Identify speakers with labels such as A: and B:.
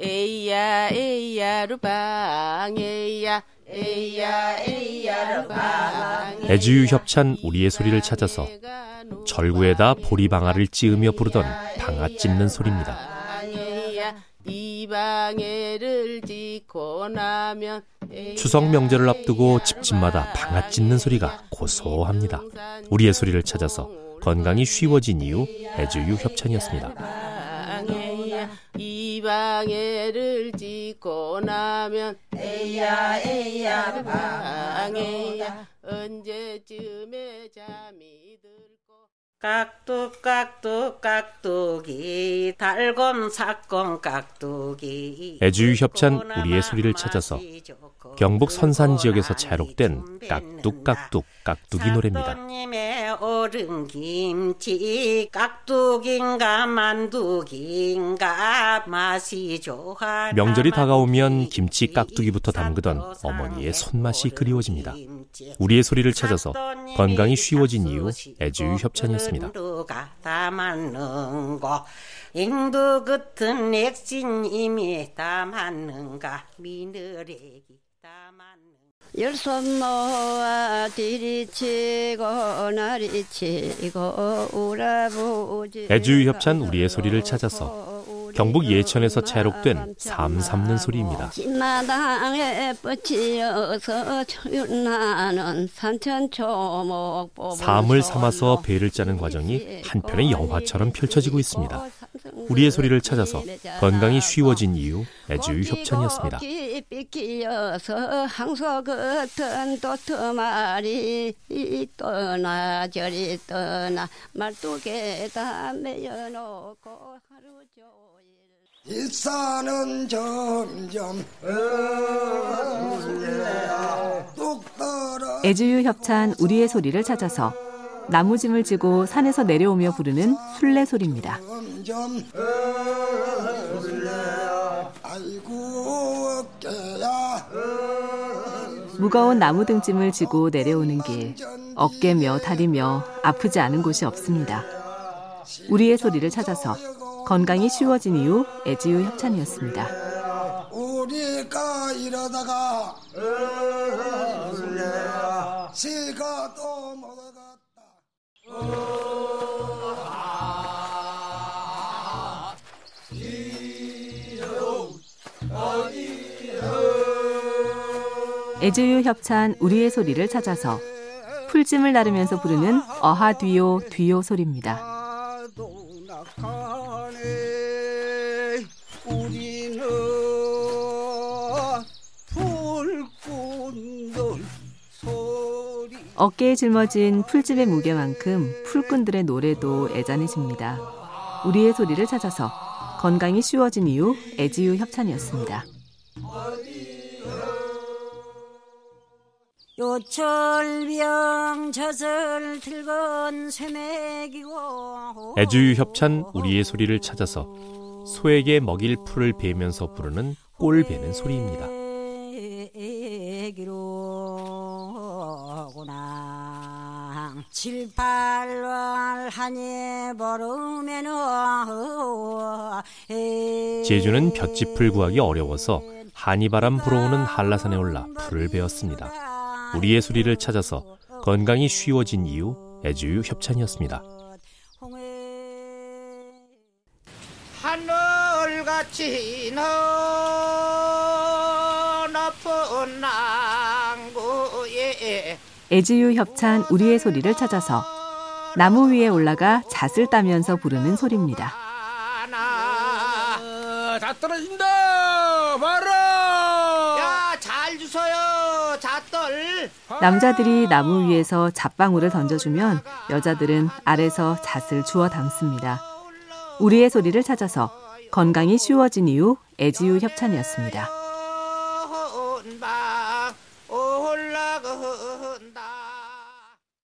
A: 에이야 에이야 루방 에이야 에이야 에이야 루방
B: 애주유 협찬 우리의 소리를 찾아서 절구에다 보리방아를 찧으며 부르던 방아 찢는 소리입니다. 추석 명절을 앞두고 집집마다 방아 찢는 소리가 고소합니다. 우리의 소리를 찾아서 건강이 쉬워진 이유 애주유 협찬이었습니다.
A: 이 방해를 짓고 나면 에야 에야 방해야. 언제쯤에 잠이 들고 깍둑 깍둑 깍둑이 달곰 사건 깍둑이.
B: 애주유 협찬 우리의 소리를 찾아서 경북 선산 지역에서 채록된 깍둑깍둑 깍둑이 노래입니다. 명절이 다가오면 김치 깍두기부터 담그던 어머니의 손맛이 그리워집니다. 우리의 소리를 찾아서 건강이 쉬워진 이유 애주유 협찬이었습니다.
C: 열손 놓아 디리치고 나리치고 우라부지
B: 애주유 협찬 우리의 소리를 찾아서 경북 예천에서 채록된 삶 삼는 소리입니다. 삶을 삼아서 배를 짜는 과정이 한편의 영화처럼 펼쳐지고 있습니다. 우리의 소리를 찾아서 건강이 쉬워진 이유 애주유 협찬이었습니다.
C: 떠나 저리 떠나 말뚝에다 매여놓고 하루 종일
D: 일산은 점점
E: 애주유 협찬 우리의 소리를 찾아서 나무짐을 지고 산에서 내려오며 부르는 술래 소리입니다. 무거운 나무 등짐을 지고 내려오는 길 어깨며 다리며 아프지 않은 곳이 없습니다. 우리의 소리를 찾아서 건강이 쉬워진 이유 애지유 협찬이었습니다.
D: 우리가 이러다가 시가 또 못하겠다
E: 애주유 협찬 우리의 소리를 찾아서 풀짐을 나르면서 부르는 어하 뒤요 뒤요 소리입니다. 어깨에 짊어진 풀집의 무게만큼 풀꾼들의 노래도 애잔해집니다. 우리의 소리를 찾아서 건강이 쉬워진 이유 애지유 협찬이었습니다.
C: 요철병 젖을 들건 쇠맥이고
B: 애주유 협찬 우리의 소리를 찾아서 소에게 먹일 풀을 베면서 부르는 꼴 베는 소리입니다. 제주는 볏짚을 구하기 어려워서 한이바람 불어오는 한라산에 올라 풀을 베었습니다. 우리의 소리를 찾아서 건강이 쉬워진 이유 애주유 협찬이었습니다.
A: 하늘같이 너 높은 낭구에
E: 애지유 협찬 우리의 소리를 찾아서 나무 위에 올라가 잣을 따면서 부르는 소리입니다.
D: 다 떨어진다 봐라
A: 야 잘 주서요 잣돌
E: 남자들이 나무 위에서 잣방울을 던져주면 여자들은 아래서 잣을 주워 담습니다. 우리의 소리를 찾아서 건강이 쉬워진 이유 애지유 협찬이었습니다.